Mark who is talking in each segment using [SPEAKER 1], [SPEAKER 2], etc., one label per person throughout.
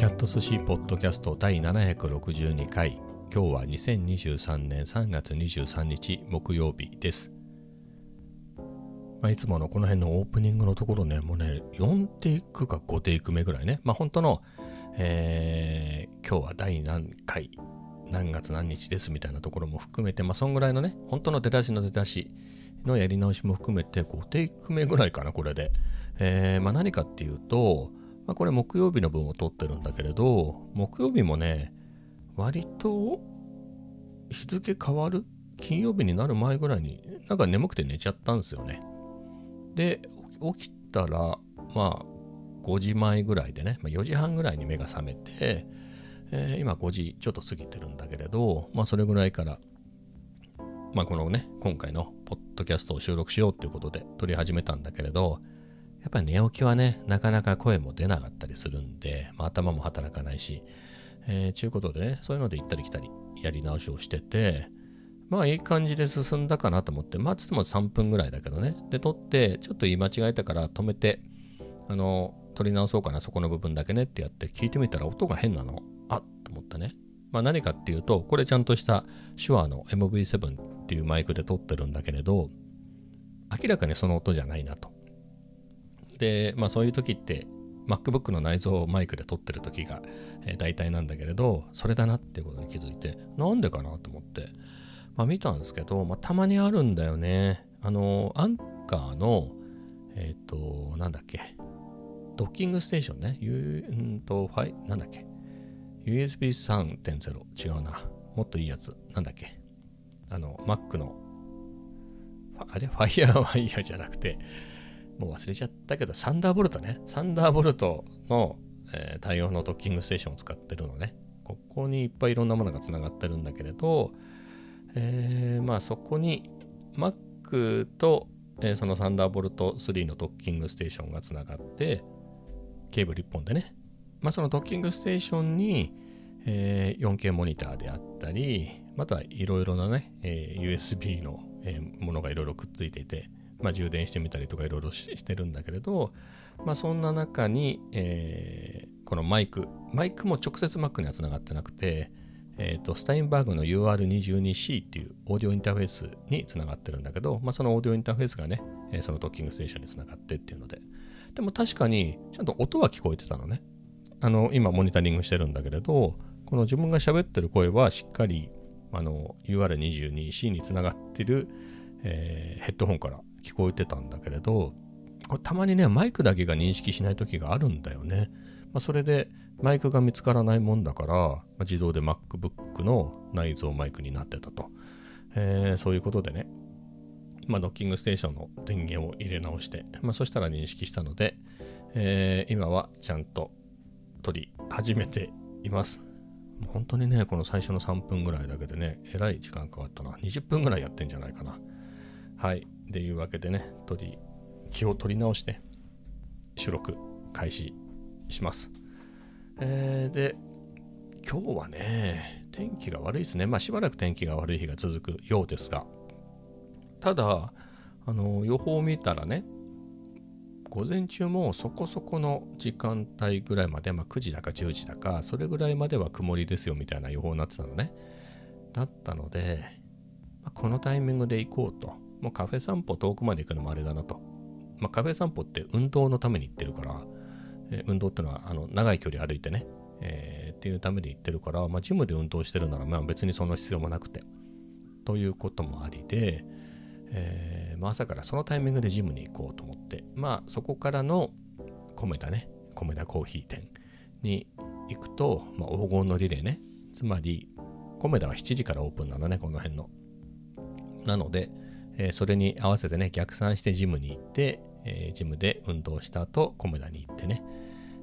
[SPEAKER 1] キャット寿司ポッドキャスト第762回。今日は2023年3月23日木曜日です、まあ、いつものこの辺のオープニングのところねもうね4テイクか5テイク目ぐらいね。まあ本当の、えー今日は第何回何月何日ですみたいなところも含めてまあそんぐらいのね本当の出だしの出だしのやり直しも含めて5テイク目ぐらいかなこれで、えーまあ、何かっていうとまあ、これ木曜日の分を撮ってるんだけれど、木曜日もね、割と日付変わる金曜日になる前ぐらいになんか眠くて寝ちゃったんですよね。で、起きたら、まあ、5時前ぐらいでね、まあ、4時半ぐらいに目が覚めて、えー今5時ちょっと過ぎてるんだけれど、まあそれぐらいから、まあこのね、今回のポッドキャストを収録しようっていうことで撮り始めたんだけれど、やっぱり寝起きはね、なかなか声も出なかったりするんで、まあ、頭も働かないし、えー、ちゅうことでね、そういうので行ったり来たりやり直しをしてて、まあいい感じで進んだかなと思って、まあつっても3分ぐらいだけどね。で、撮って、ちょっと言い間違えたから止めて、あの、撮り直そうかな、そこの部分だけねってやって聞いてみたら音が変なの。あっと思ったね。まあ何かっていうと、これちゃんとした手話の MV7 っていうマイクで撮ってるんだけれど、明らかにその音じゃないなと。で、まあそういう時って MacBook の内蔵マイクで撮ってる時が、え大体なんだけれど、それだなっていうことに気づいて、なんでかなと思って、まあ見たんですけど、まあたまにあるんだよね。あの、アンカーの、えっ、と、なんだっけ、ドッキングステーションね、U、んと、ファイ、なんだっけ、USB3.0 違うな。もっといいやつ。なんだっけ。あの、Mac の、あれ？ファイヤーワイヤーじゃなくて、もう忘れちゃったけど、サンダーボルトね。サンダーボルトの、えー対応のドッキングステーションを使ってるのね。ここにいっぱいいろんなものがつながってるんだけれど、えーまあそこに Mac と、えーそのサンダーボルト3のドッキングステーションがつながって、ケーブル1本でね。まあそのドッキングステーションに、えー 4K モニターであったり、またはいろいろなね、えー USB の、えーものがいろいろくっついていて、まあ、充電してみたりとかいろいろしてるんだけれど、まあ、そんな中に、えーこのマイク、マイクも直接 Mac にはつながってなくて、えーとスタインバーグの UR22C っていうオーディオインターフェースにつながってるんだけど、まあ、そのオーディオインターフェースがね、えそのドッキングステーションにつながってっていうので、でも確かにちゃんと音は聞こえてたのね。あの、今モニタリングしてるんだけれど、この自分が喋ってる声はしっかりあの UR22C につながってる、えーヘッドホンから聞こえてたんだけれど、これたまにね、マイクだけが認識しない時があるんだよね。まあ、それでマイクが見つからないもんだから、まあ自動で MacBook の内蔵マイクになってたと。えーそういうことでね、まあ、ドッキングステーションの電源を入れ直して、まあ、そしたら認識したので、えー今はちゃんと撮り始めています。本当にね、この最初の3分ぐらいだけでね、えらい時間かかったな。20分ぐらいやってんじゃないかな。はい。っていうわけでね、取り、気を取り直して、収録開始します。えーで、今日はね、天気が悪いですね。まあしばらく天気が悪い日が続くようですが、ただ、あの、予報を見たらね、午前中もそこそこの時間帯ぐらいまで、まあ、9時だか10時だか、それぐらいまでは曇りですよみたいな予報になってたのね。だったので、まこのタイミングで行こうと。もうカフェ散歩遠くまで行くのもあれだなと。まあ、カフェ散歩って運動のために行ってるから、え運動ってのはあの長い距離歩いてね、えーっていうためで行ってるから、まあ、ジムで運動してるなら、まあ、別にその必要もなくて。ということもありで、えーまあ、朝からそのタイミングでジムに行こうと思って、まあそこからの米田ね、米田コーヒー店に行くと、まあ、黄金のリレーね、つまり米田は7時からオープンなのね、この辺の。なので、えそれに合わせてね、逆算してジムに行って、えジムで運動した後、米田に行ってね、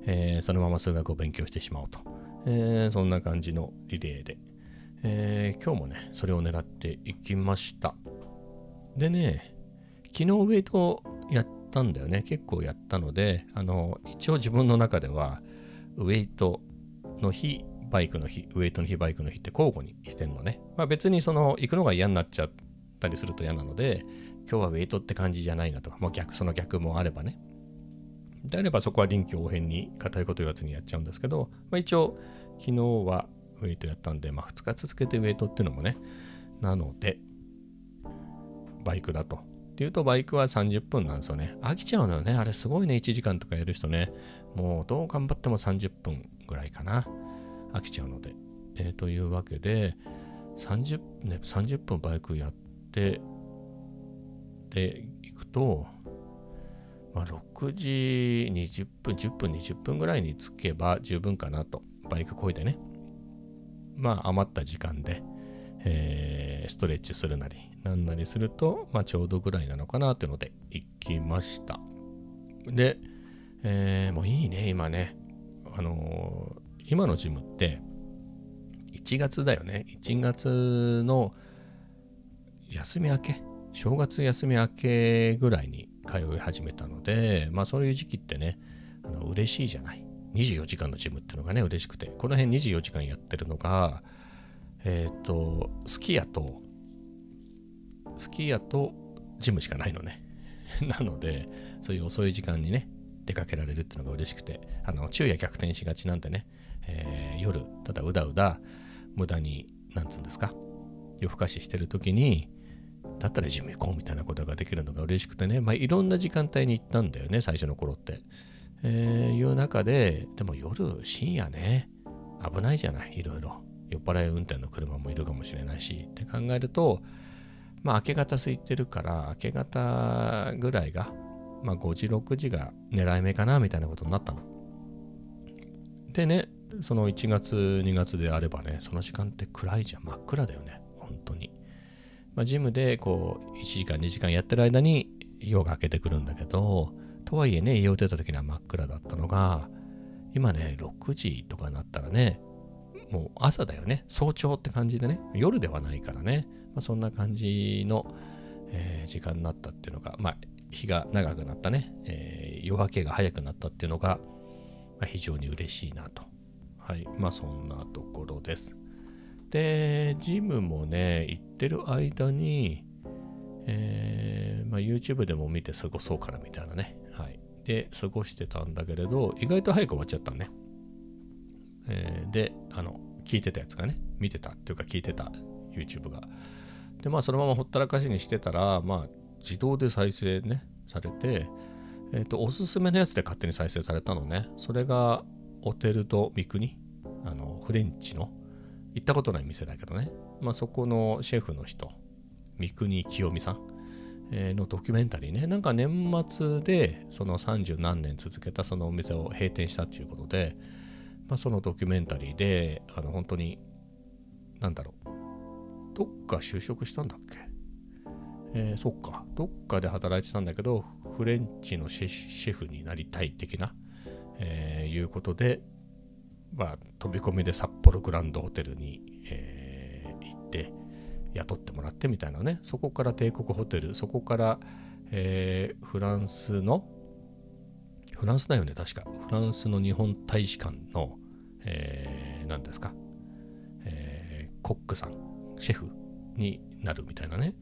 [SPEAKER 1] えそのまま数学を勉強してしまおうと。えそんな感じのリレーで、え今日もね、それを狙っていきました。でね、昨日ウェイトやったんだよね。結構やったので、あの、一応自分の中では、ウェイトの日、バイクの日、ウェイトの日、バイクの日って交互にしてんのね。まあ別にその、行くのが嫌になっちゃってたりすると嫌なので、今日はウェイトって感じじゃないなとか、もう逆、その逆もあればね。であればそこは臨機応変に硬いこと言わずにやっちゃうんですけど、まあ、一応昨日はウェイトやったんで、まあ、2日続けてウェイトっていうのもねなのでバイクだと。っていうとバイクは30分なんですよね。飽きちゃうのよね。あれすごいね。1時間とかやる人ね。もうどう頑張っても30分ぐらいかな。飽きちゃうので、えー、というわけで 30, ね、30分バイクやってで行くとまあ、6時20分、10分、20分ぐらいに着けば十分かなと。バイクこいでね。まあ、余った時間で、えー、ストレッチするなり、なんなりすると、まあ、ちょうどぐらいなのかなというので、行きました。で、えー、もういいね、今ね。あのー、今のジムって、1月だよね。1月の休み明け、正月休み明けぐらいに通い始めたので、まあそういう時期ってね、あの嬉しいじゃない。24時間のジムっていうのがね、嬉しくて。この辺24時間やってるのが、えっ、ー、と、スキヤと、スキヤとジムしかないのね。なので、そういう遅い時間にね、出かけられるっていうのが嬉しくて、あの、昼夜逆転しがちなんでね、えー、夜、ただうだうだ、無駄に、なんつうんですか、夜更かししてる時に、だったらジム行こうみたいなことができるのが嬉しくてね、まあ、いろんな時間帯に行ったんだよね、最初の頃って。えー、いう中で、でも夜、深夜ね、危ないじゃない、いろいろ。酔っ払い運転の車もいるかもしれないし、って考えると、まあ、明け方空いてるから、明け方ぐらいが、まあ、5時、6時が狙い目かな、みたいなことになったの。でね、その1月、2月であればね、その時間って暗いじゃん、真っ暗だよね、本当に。まあ、ジムでこう1時間2時間やってる間に夜が明けてくるんだけどとはいえね家を出た時には真っ暗だったのが今ね6時とかになったらねもう朝だよね。早朝って感じでね夜ではないからね、まあ、そんな感じの、えー、時間になったっていうのがまあ日が長くなったね、えー、夜明けが早くなったっていうのが、まあ、非常に嬉しいなと。はい。まあそんなところです。で、ジムもね、行ってる間に、えー、まあ、YouTube でも見て過ごそうかなみたいなね。はい。で、過ごしてたんだけれど、意外と早く終わっちゃったね。えー、で、あの、聞いてたやつがね、見てたっていうか聞いてた YouTube が。で、まあ、そのままほったらかしにしてたら、まあ、自動で再生ね、されて、えっ、ー、と、おすすめのやつで勝手に再生されたのね。それが、オテルド・ミクニ、あの、フレンチの、行ったことない店だけどね、まあ、そこのシェフの人、三国清美さん、えのドキュメンタリーね、なんか年末でその30何年続けたそのお店を閉店したっていうことで、まあ、そのドキュメンタリーで、あの本当に、なんだろう、どっか就職したんだっけ？えー、そっか、どっかで働いてたんだけど、フレンチのシェフになりたい的な、えー、いうことで、まあ、飛び込みで札幌グランドホテルに、えー、行って雇ってもらってみたいなね。そこから帝国ホテルそこから、えー、フランスのフランスだよね確か。フランスの日本大使館の、えー、何ですか、えー、コックさんシェフになるみたいなね、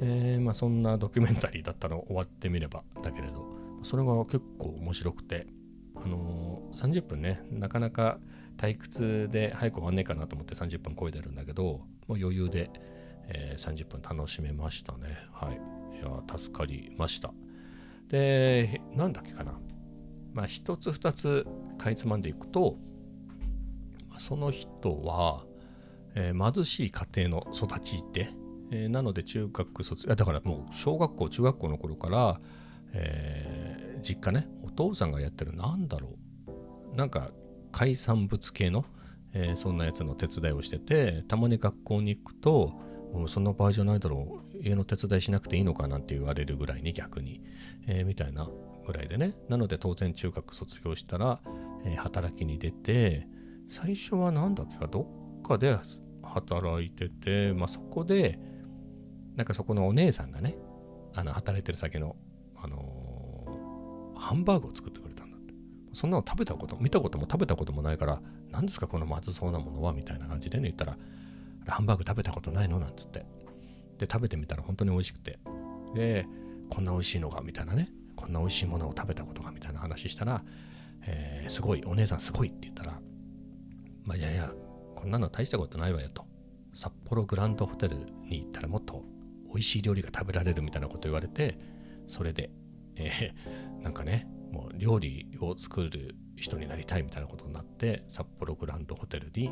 [SPEAKER 1] えー、まあそんなドキュメンタリーだったの終わってみればだけれどそれが結構面白くて。あのー、30分ねなかなか退屈で早く終わんねえかなと思って30分超えてるんだけどもう余裕で、えー、30分楽しめましたね。はい。いや助かりました。でなんだっけかな。まあ一つ二つかいつまんでいくとその人は、えー、貧しい家庭の育ちで、えー、なので中学卒だからもう小学校中学校の頃から、えー、実家ね父さんがやってるなんだろう。なんか海産物系の、えー、そんなやつの手伝いをしててたまに学校に行くとそんな場合じゃないだろう。家の手伝いしなくていいのかなんて言われるぐらいに逆に、えー、みたいなぐらいでね。なので当然中学卒業したら、えー、働きに出て最初は何だっけかどっかで働いてて、まあ、そこでなんかそこのお姉さんがねあの働いてる先の、あの、ハンバーグを作ってくれたんだってそんなの食べたこと、見たことも食べたこともないから、何ですかこのまずそうなものはみたいな感じでね、言ったら、ハンバーグ食べたことないのなんつって。で、食べてみたら本当に美味しくて。で、こんな美味しいのかみたいなね、こんな美味しいものを食べたことがみたいな話したら、えー、すごい、お姉さんすごいって言ったら、まあ、いやいや、こんなの大したことないわよと。札幌グランドホテルに行ったらもっと美味しい料理が食べられるみたいなこと言われて、それで、えー、なんかね、もう料理を作る人になりたいみたいなことになって、札幌グランドホテルに、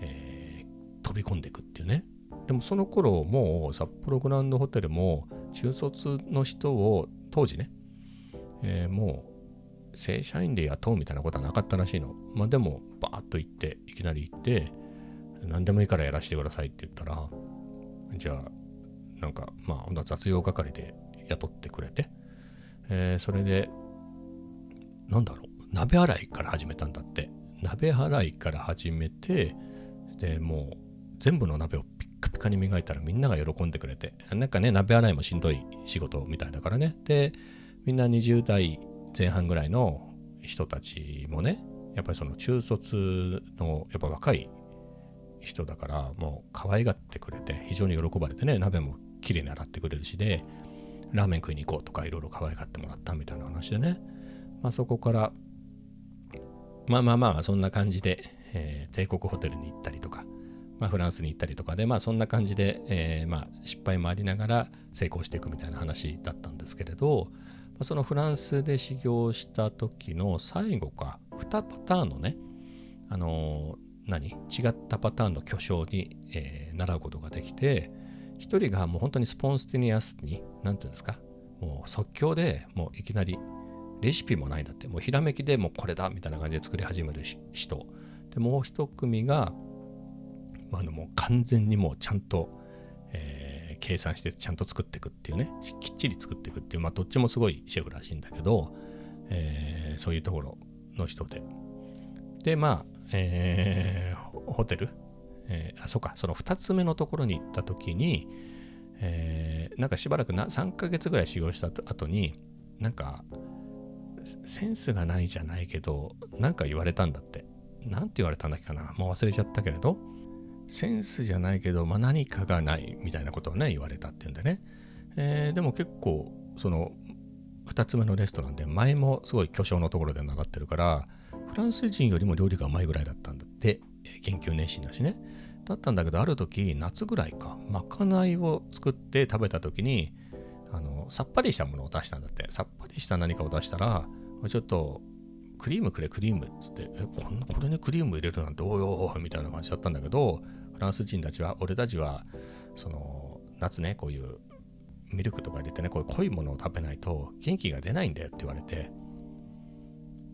[SPEAKER 1] えー、飛び込んでいくっていうね。でもその頃もう札幌グランドホテルも中卒の人を当時ね、えー、もう正社員で雇うみたいなことはなかったらしいの。まあでもバーッと行っていきなり行って何でもいいからやらせてくださいって言ったらじゃあなんかまあ雑用係で雇ってくれて、えー、それでなんだろう鍋洗いから始めたんだって。鍋洗いから始めてでもう全部の鍋をピッカピカに磨いたらみんなが喜んでくれて。なんかね鍋洗いもしんどい仕事みたいだからね。でみんな20代前半ぐらいの人たちもねやっぱりその中卒のやっぱ若い人だからもう可愛がってくれて非常に喜ばれてね鍋もきれいに洗ってくれるしでラーメン食いに行こうとかいろいろ可愛がってもらったみたいな話でね。まあそこからまあまあまあそんな感じで、えー、帝国ホテルに行ったりとか、まあ、フランスに行ったりとかでまあそんな感じで、えー、まあ失敗もありながら成功していくみたいな話だったんですけれど、まあ、そのフランスで修行した時の最後か2パターンのねあのー、何？違ったパターンの巨匠に、えー、習うことができて一人がもう本当にスポンスティニアスに何て言うんですか。もう即興でもういきなりレシピもないんだってもうひらめきでもうこれだみたいな感じで作り始める人。でもう一組が、まあ、もう完全にもうちゃんと、えー、計算してちゃんと作っていくっていうね。きっちり作っていくっていうまあどっちもすごいシェフらしいんだけど、えー、そういうところの人で。でまあ、えー、ホテル、えー、あそうかその2つ目のところに行った時に、えー、なんかしばらくな3ヶ月ぐらい修行した後になんかセンスがないじゃないけど、なんか言われたんだって。なんて言われたんだっけかなもう忘れちゃったけれど、センスじゃないけど、まあ、何かがないみたいなことをね、言われたっていうんでね。えー、でも結構、その、2つ目のレストランで、前もすごい巨匠のところで習ってるから、フランス人よりも料理がうまいぐらいだったんだって、研究熱心だしね。だったんだけど、ある時、夏ぐらいか、まかないを作って食べた時に、あのさっぱりしたものを出したんだってさっぱりした何かを出したらちょっとクリームくれクリームっつってえこんなこれねクリーム入れるなんておいおいみたいな感じだったんだけどフランス人たちは俺たちはその夏ねこういうミルクとか入れてねこういう濃いものを食べないと元気が出ないんだよって言われて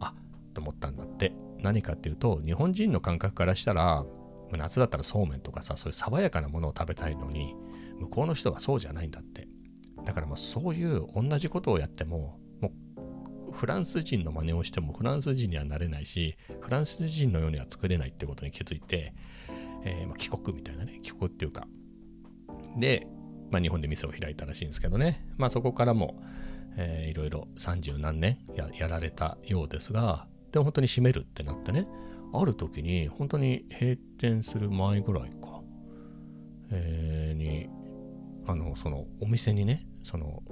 [SPEAKER 1] あと思ったんだって何かっていうと日本人の感覚からしたら夏だったらそうめんとかさそういう爽やかなものを食べたいのに向こうの人はそうじゃないんだってだからもうそういう同じことをやっても、もうフランス人の真似をしてもフランス人にはなれないし、フランス人のようには作れないってことに気づいて、えー、まあ、帰国みたいなね、帰国っていうか。で、まあ、日本で店を開いたらしいんですけどね、まあ、そこからも、えー、いろいろ30何年ややられたようですが、でも本当に閉めるってなってね、ある時に本当に閉店する前ぐらいか、えー、に、あの、そのお店にね、その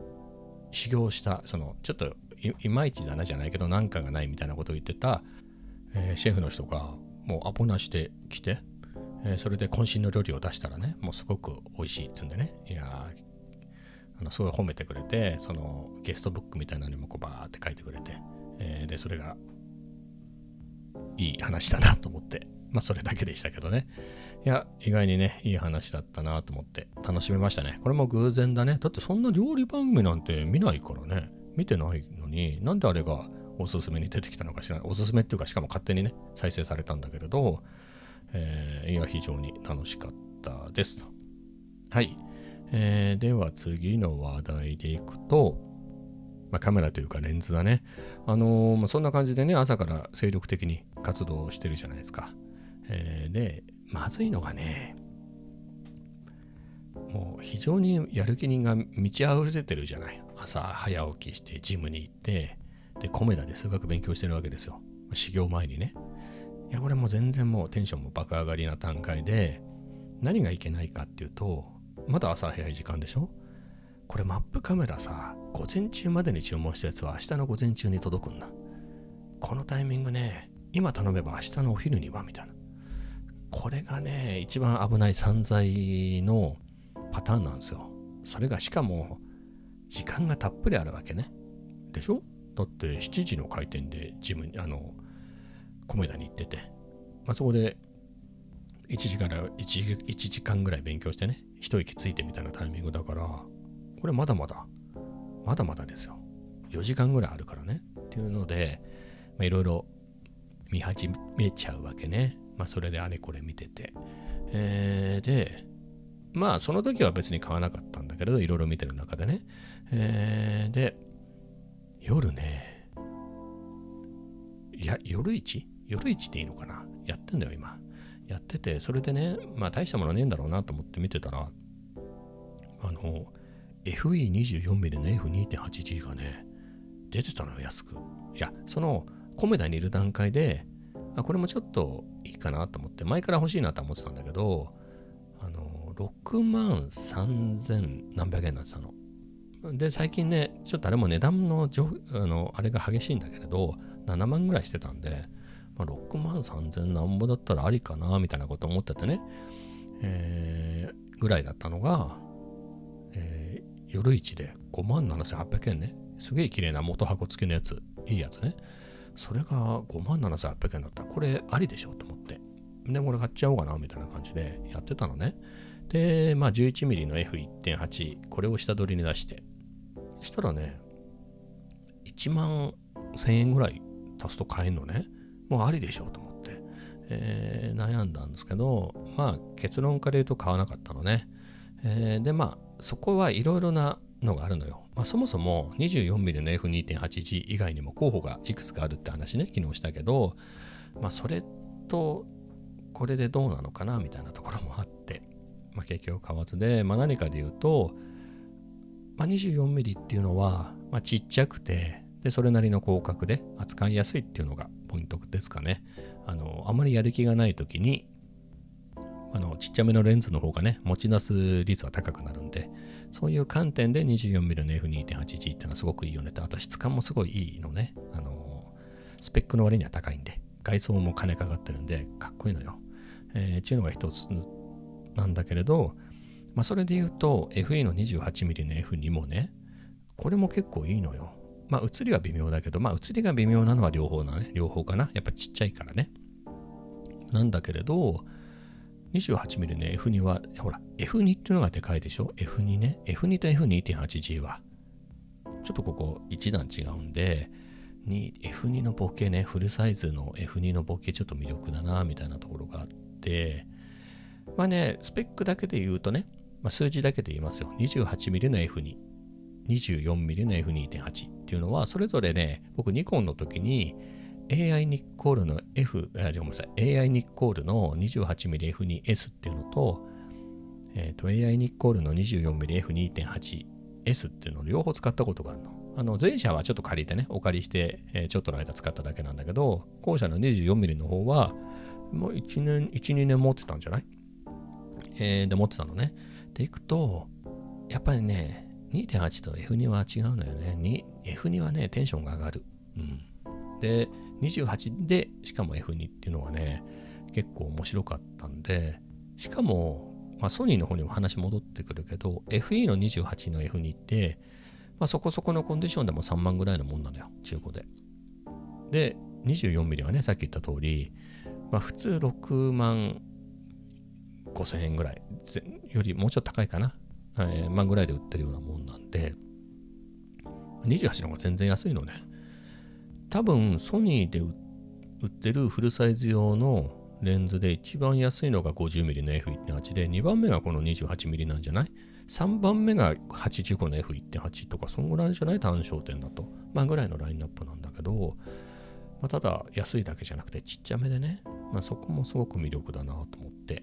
[SPEAKER 1] 修行したそのちょっといまいちだなじゃないけど何かがないみたいなことを言ってた、えー、シェフの人がもうアポなしてきて、えー、それで渾身の料理を出したらねもうすごく美味しいっつんでね。いやあのすごい褒めてくれてそのゲストブックみたいなのにもこうバーって書いてくれて、えー、でそれがいい話だなと思ってまあそれだけでしたけどね。いや、意外にね、いい話だったなと思って楽しめましたね。これも偶然だね。だってそんな料理番組なんて見ないからね。見てないのに、なんであれがおすすめに出てきたのか知らない。おすすめっていうか、しかも勝手にね、再生されたんだけれど、えー、いや、非常に楽しかったですと。はい。えー、では次の話題でいくと、まあ、カメラというかレンズだね。あのー、まあ、そんな感じでね、朝から精力的に活動してるじゃないですか。えー、で、まずいのがね、もう非常にやる気人が満ち溢れてるじゃない。朝早起きしてジムに行って、で、コメダで数学勉強してるわけですよ。修行前にね。いや、これもう全然もうテンションも爆上がりな段階で、何がいけないかっていうと、まだ朝早い時間でしょ？これマップカメラさ、午前中までに注文したやつは明日の午前中に届くんだ。このタイミングね、今頼めば明日のお昼にはみたいな。これがね、一番危ない散財のパターンなんですよ。それがしかも、時間がたっぷりあるわけね。でしょ？だって7時の開店でジムに、あの、米田に行ってて、まあ、そこで1時から 1, 1時間ぐらい勉強してね、一息ついてみたいなタイミングだから、これまだまだ、まだまだですよ。4時間ぐらいあるからね。っていうので、いろいろ見始めちゃうわけね。まあ、それであれこれ見てて。えー、で、まあ、その時は別に買わなかったんだけれど、いろいろ見てる中でね。えー、で、夜ね、いや、夜市夜市っていいのかな？やってんだよ、今。やってて、それでね、まあ、大したものねえんだろうなと思って見てたら、あの、FE24mm の F2.8G がね、出てたのよ、安く。いや、その、コメダにいる段階で、あ、これもちょっといいかなと思って、前から欲しいなと思ってたんだけど、あの、6万3000何百円になってたの。で、最近ね、ちょっとあれも値段のあのあれが激しいんだけれど、7万ぐらいしてたんで、まあ、6万3000なんぼだったらありかな、みたいなこと思っててね、えー、ぐらいだったのが、夜市で5万7800円ね。すげえ綺麗な元箱付きのやつ、いいやつね。それが5万7800円だったら、これありでしょと思って。で、これ買っちゃおうかな、みたいな感じでやってたのね。で、まあ 11mm の F1.8、これを下取りに出して、したらね、1万1000円ぐらい足すと買えんのね。もうありでしょうと思って、えー、悩んだんですけど、まあ結論から言うと買わなかったのね。えー、で、まあそこはいろいろなのがあるのよ。まあ、そもそも 24mm の F2.8G 以外にも候補がいくつかあるって話ね、昨日したけど、まあ、それとこれでどうなのかな？みたいなところもあって、まあ、結局買わずで、まあ、何かで言うと、まあ、24mm っていうのは、まあ、ちっちゃくて、で、それなりの広角で扱いやすいっていうのがポイントですかね。あの、あまりやる気がない時に、あのちっちゃめのレンズの方がね、持ち出す率は高くなるんで、そういう観点で 24mm の F2.8G ってのはすごくいいよねって、あと質感もすごいいいのね。あの、スペックの割には高いんで、外装も金かかってるんで、かっこいいのよ。えー、っていうのが一つなんだけれど、まあ、それで言うと FE の 28mm の F2 もね、これも結構いいのよ。まあ、写りは微妙だけど、まあ、写りが微妙なのは両方なね。両方かな。やっぱちっちゃいからね。なんだけれど、28mm の F2 は、ほら、F2 っていうのがでかいでしょ ?F2 ね。F2 と F2.8G は、ちょっとここ一段違うんで、F2 のボケね、フルサイズの F2 のボケちょっと魅力だな、みたいなところがあって、まあね、スペックだけで言うとね、まあ、数字だけで言いますよ。28mm の F2、24mm の F2.8 っていうのは、それぞれね、僕ニコンの時に、AI ニッコールの F、あ、ごめんなさい、AI ニッコールの 28mmF2S っていうのと、えっ、ー、と、AI ニッコールの 24mmF2.8S っていうのを両方使ったことがあるの。あの、前者はちょっと借りてね、お借りして、えー、ちょっとの間使っただけなんだけど、後者の 24mm の方は、もう1年、1、2年持ってたんじゃない？えー、で持ってたのね。で、いくと、やっぱりね、2.8と F2 は違うのよね。F2 はね、テンションが上がる。うん。で、28で、しかも F2 っていうのはね、結構面白かったんで、しかも、まあ、ソニーの方にも話戻ってくるけど、FE の28の F2 って、まあ、そこそこのコンディションでも3万ぐらいのもんなのよ、中古で。で、24mm はね、さっき言った通り、まあ、普通6万5千円ぐらいよりもうちょっと高いかな、えー、万ぐらいで売ってるようなもんなんで、28の方が全然安いのね。多分ソニーで売ってるフルサイズ用のレンズで一番安いのが 50mm の F1.8 で2番目がこの 28mm なんじゃない ?3 番目が85の F1.8 とかそんぐらいじゃない？単焦点だと。まあぐらいのラインナップなんだけど、まあ、ただ安いだけじゃなくてちっちゃめでね、まあ、そこもすごく魅力だなと思って。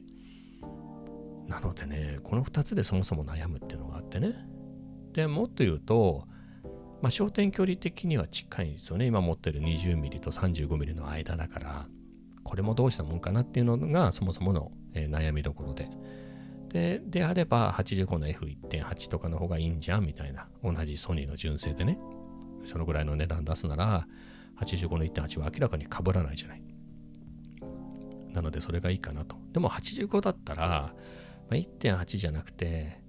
[SPEAKER 1] なのでね、この2つでそもそも悩むっていうのがあってね。でもっと言うと、まあ、焦点距離的には近いんですよね。今持ってる 20mm と 35mm の間だから、これもどうしたもんかなっていうのがそもそもの、えー、悩みどころで。で、であれば85の F1.8 とかの方がいいんじゃんみたいな。同じソニーの純正でね。そのぐらいの値段出すなら、85の1.8は明らかに被らないじゃない。なのでそれがいいかなと。でも85だったら、まあ、1.8じゃなくて、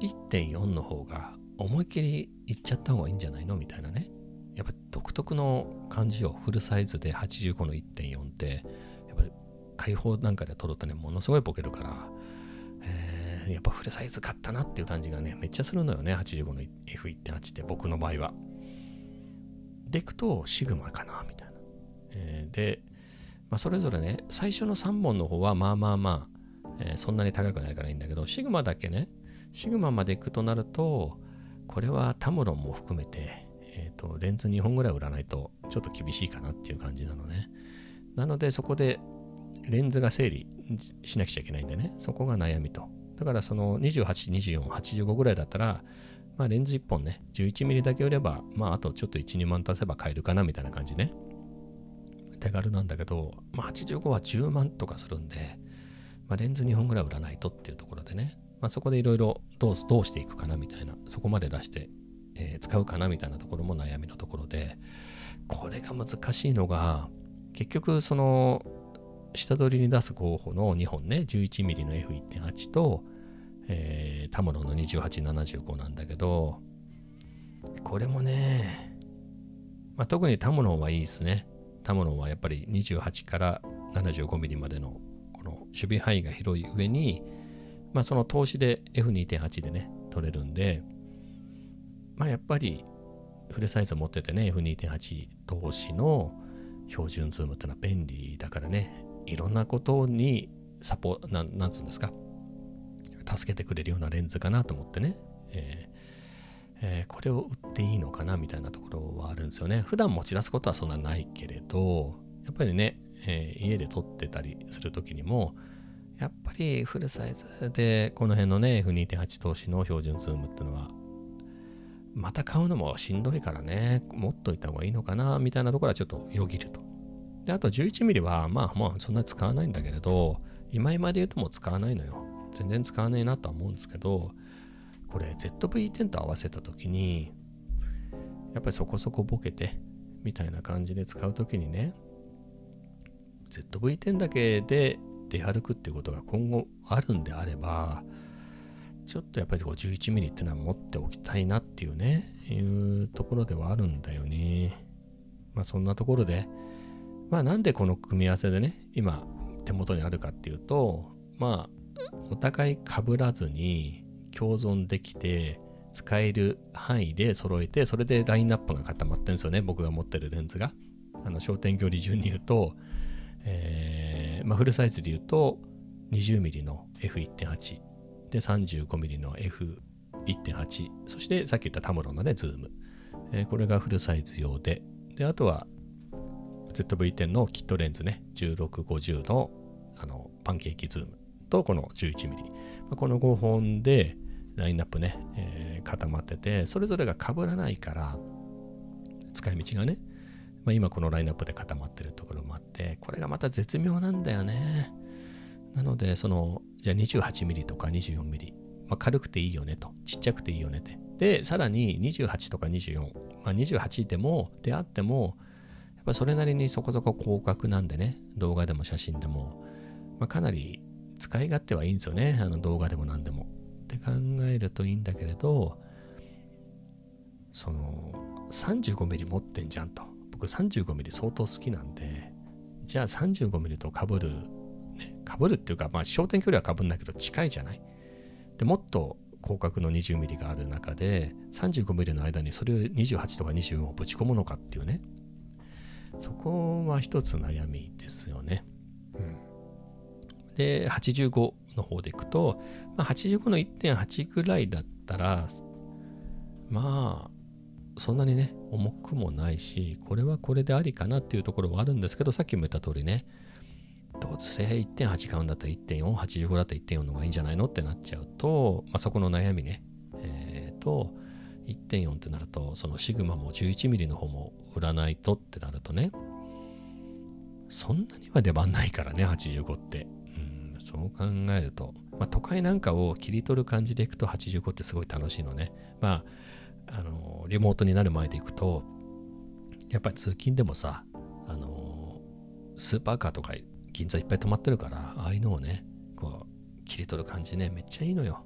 [SPEAKER 1] 1.4の方が思いっきりいっちゃった方がいいんじゃないの？みたいなね。やっぱ独特の感じをフルサイズで85の1.4って。やっぱり開放なんかで撮るとね。ものすごいボケるから、えー、やっぱフルサイズ買ったなっていう感じがねめっちゃするのよね。85の F1.8 って僕の場合は。でいくとシグマかなみたいな、えー、で、まあ、それぞれね最初の3本の方はまあまあまあ、えー、そんなに高くないからいいんだけどシグマだけねシグマまで行くとなるとこれはタムロンも含めてえーと、レンズ2本ぐらい売らないとちょっと厳しいかなっていう感じなのね。なのでそこでレンズが整理しなくちゃいけないんでね、そこが悩みと。だからその28、24、85ぐらいだったら、まあ、レンズ1本ね、11mm だけ売れば、まあ、あとちょっと1、2万足せば買えるかなみたいな感じね。手軽なんだけど、まあ、85は10万とかするんで、まあ、レンズ2本ぐらい売らないとっていうところでね、まあ、そこでいろいろどうどうしていくかなみたいな、そこまで出してえー、使うかなみたいなところも悩みのところでこれが難しいのが結局その下取りに出す候補の2本ね 11mm の F1.8 と、えー、タムロンの2875なんだけどこれもね、まあ、特にタムロンはいいですね。タムロンはやっぱり28から 75mm までのこの守備範囲が広い上に、まあ、その通しで F2.8 でね取れるんでまあやっぱりフルサイズ持っててね F2.8 投資の標準ズームってのは便利だからねいろんなことにサポななんつうんですか助けてくれるようなレンズかなと思ってね、えーえー、これを売っていいのかなみたいなところはあるんですよね。普段持ち出すことはそんなないけれどやっぱりね、えー、家で撮ってたりする時にもやっぱりフルサイズでこの辺のね F2.8 投資の標準ズームっていうのはまた買うのもしんどいからね、持っといた方がいいのかな、みたいなところはちょっとよぎると。で、あと 11mm は、まあまあそんなに使わないんだけれど、今今で言うともう使わないのよ。全然使わないなとは思うんですけど、これ ZV-10 と合わせた時に、やっぱりそこそこボケて、みたいな感じで使う時にね、ZV-10 だけで出歩くってことが今後あるんであれば、ちょっとやっぱりこう 11mm ってのは持っておきたいなっていうね、いうところではあるんだよね。まあそんなところで、まあなんでこの組み合わせでね、今手元にあるかっていうと、まあお互い被らずに共存できて使える範囲で揃えて、それでラインナップが固まってるんですよね、僕が持ってるレンズが。あの焦点距離順に言うと、えー、まあフルサイズで言うと 20mm の F1.8 で 35mm の F1.8 そしてさっき言ったタムロンのねズーム、えー、これがフルサイズ用で。であとは ZV-10 のキットレンズね1650のあのパンケーキズーム。とこの 11mm、まあこの5本でラインナップね、えー、固まっててそれぞれが被らないから使い道がね、まあ、今このラインナップで固まってるところもあってこれがまた絶妙なんだよねなのでそのじゃあ 28mm とか 24mm、まあ、軽くていいよねと、ちっちゃくていいよねって。で、さらに28とか24、まあ、28でも、であっても、やっぱそれなりにそこそこ広角なんでね、動画でも写真でも、まあ、かなり使い勝手はいいんですよね、あの動画でも何でも。って考えるといいんだけれど、その 35mm 持ってんじゃんと。僕 35mm 相当好きなんで、じゃあ 35mm と被るね、かぶるっていうか、まあ、焦点距離はかぶんだけど近いじゃない？でもっと広角の 20mm がある中で 35mm の間にそれを28とか24をぶち込むのかっていうねそこは一つ悩みですよね。うん、で85の方でいくと、まあ、85の1.8ぐらいだったらまあそんなにね重くもないしこれはこれでありかなっていうところはあるんですけどさっきも言った通りねどうせ1.8買うんだったら1.4、85だったら1.4の方がいいんじゃないのってなっちゃうと、まあ、そこの悩みね。えっ、ー、と、1.4ってなると、そのシグマも 11mm の方も売らないとってなるとね、そんなには出番ないからね、85って。うん、そう考えると、まあ、都会なんかを切り取る感じでいくと85ってすごい楽しいのね。まあ、あの、リモートになる前でいくと、やっぱり通勤でもさ、あの、スーパーカーとか銀座いっぱい止まってるから、ああいうのをね、こう、切り取る感じね、めっちゃいいのよ。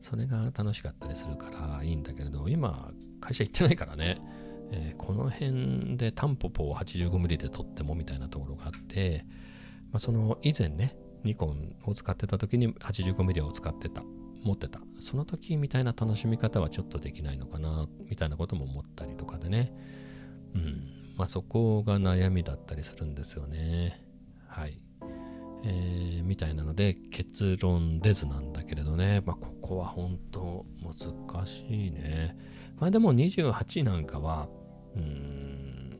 [SPEAKER 1] それが楽しかったりするからいいんだけれど、今、会社行ってないからね、えー、この辺でタンポポを 85mm で撮ってもみたいなところがあって、まあ、その以前ね、ニコンを使ってた時に 85mm を使ってた、持ってた。その時みたいな楽しみ方はちょっとできないのかな、みたいなことも思ったりとかでね。うん。まあそこが悩みだったりするんですよね。はい。えー、みたいなので結論出ずなんだけれどね、まあ、ここは本当難しいね。まあでも28なんかは、うん、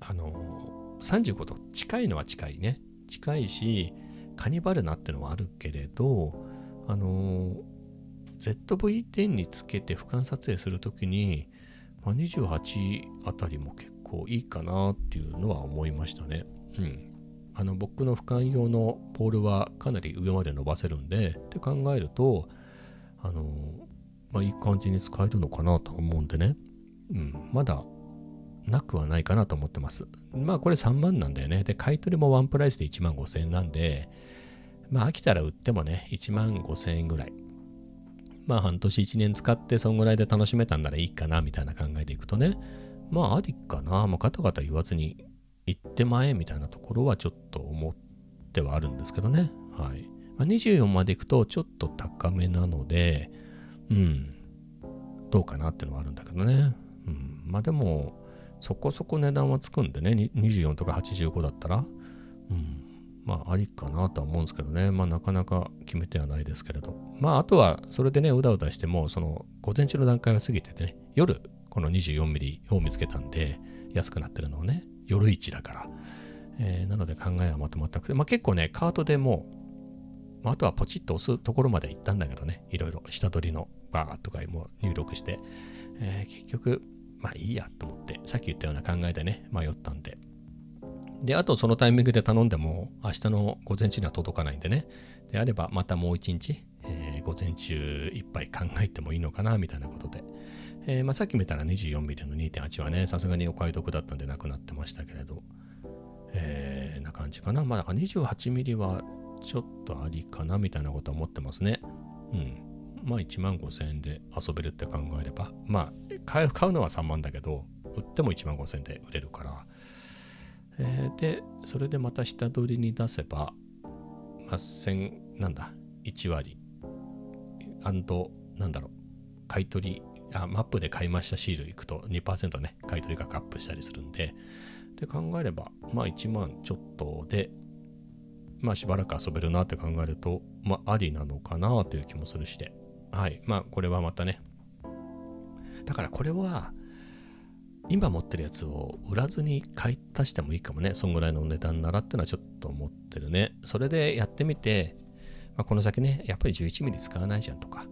[SPEAKER 1] あの、35と近いのは近いね。近いし、カニバルナってのはあるけれど、あの、ZV-10 につけて俯瞰撮影するときに、まあ、28あたりも結構いいかなっていうのは思いましたね。うん。あの僕の俯瞰用のポールはかなり上まで伸ばせるんでって考えるとあのまあいい感じに使えるのかなと思うんでね、うん、まだなくはないかなと思ってます。まあこれ3万なんだよね。で、買い取りもワンプライスで1万5千円なんで、まあ飽きたら売ってもね、1万5千円ぐらい。まあ半年1年使ってそんぐらいで楽しめたんならいいかなみたいな考えでいくとね、まあありかな。まあガタガタ言わずに行ってまえみたいなところはちょっと思ってはあるんですけどね。はい。まあ、24まで行くとちょっと高めなので、うん、どうかなっていうのはあるんだけどね。うん、まあでも、そこそこ値段はつくんでね、24とか85だったら、うん、まあありかなとは思うんですけどね。まあなかなか決めてはないですけれど。まああとはそれでね、うだうだしても、その午前中の段階は過ぎててね、夜この 24mm を見つけたんで、安くなってるのをね、夜市だから。えー、なので考えはまとまったくて、まあ、結構ね、カートでもう、まあ、あとはポチッと押すところまで行ったんだけどね、いろいろ下取りのバーとかも入力して、えー、結局、まあいいやと思って、さっき言ったような考えでね、迷ったんで。で、あとそのタイミングで頼んでも、明日の午前中には届かないんでね。であれば、またもう一日、えー、午前中いっぱい考えてもいいのかな、みたいなことで。えー、まあ、さっき見たら 24mm の2.8はね、さすがにお買い得だったんでなくなってましたけれど、えー、な感じかな。まあ、だから 28mm はちょっとありかな、みたいなことは思ってますね。うん。まあ、1万5000円で遊べるって考えれば、まあ、買うのは3万だけど、売っても1万5000円で売れるから、えー、で、それでまた下取りに出せば、ま、1000、なんだ、1割、アンド、なんだろう、買い取りあマップで買いましたシールいくと2%ね、買い取り額アップしたりするんで、で考えれば、まあ1万ちょっとで、まあしばらく遊べるなって考えると、まあありなのかなという気もするしで、はい。まあこれはまたね、だからこれは、今持ってるやつを売らずに買い足してもいいかもね。そんぐらいの値段ならってのはちょっと思ってるね。それでやってみて、まあ、この先ね、やっぱり 11mm 使わないじゃんとか、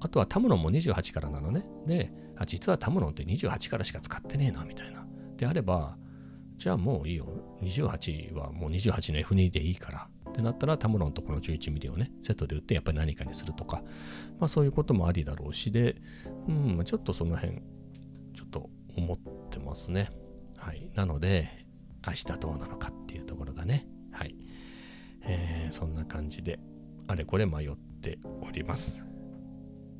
[SPEAKER 1] あとはタムロンも28からなのね。で、あ実はタムロンって28からしか使ってねえな、みたいな。であれば、じゃあもういいよ。28はもう28の F2 でいいから。ってなったらタムロンとこの11ミリをね、セットで売ってやっぱり何かにするとか、まあそういうこともありだろうしで、うん、ちょっとその辺、ちょっと思ってますね。はい。なので、明日どうなのかっていうところだね。はい。えー、そんな感じで、あれこれ迷っております。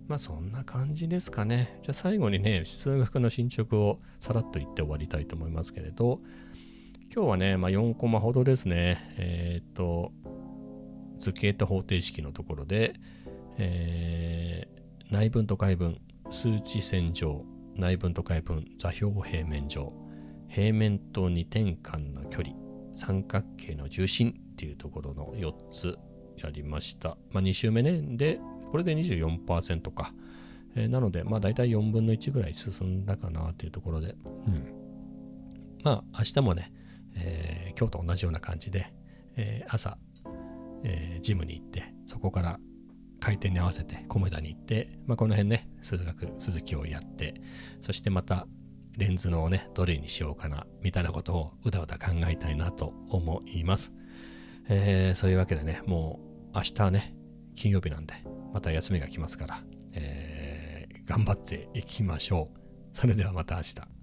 [SPEAKER 1] まあそんな感じですかね。じゃあ最後にね、数学の進捗をさらっと言って終わりたいと思いますけれど、今日はね、まあ、4コマほどですね。えっ、ー、と、図形と方程式のところで、えー、内分と外分、数値線上、内分と外分、座標平面上、平面と二点間の距離、三角形の重心っていうところの4つやりました。まあ、2週目ね。で、これで24%か。えー、なので、まあ大体4分の1ぐらい進んだかなというところで、うん。まあ明日もね、えー、今日と同じような感じで、えー、朝、えー、ジムに行って、そこから回転に合わせてコメダに行って、まあ、この辺ね、数学続きをやって、そしてまたレンズのね、どれにしようかな、みたいなことをうだうだ考えたいなと思います。えー、そういうわけでね、もう明日ね、金曜日なんで、また休みが来ますから、えー頑張っていきましょう。それではまた明日。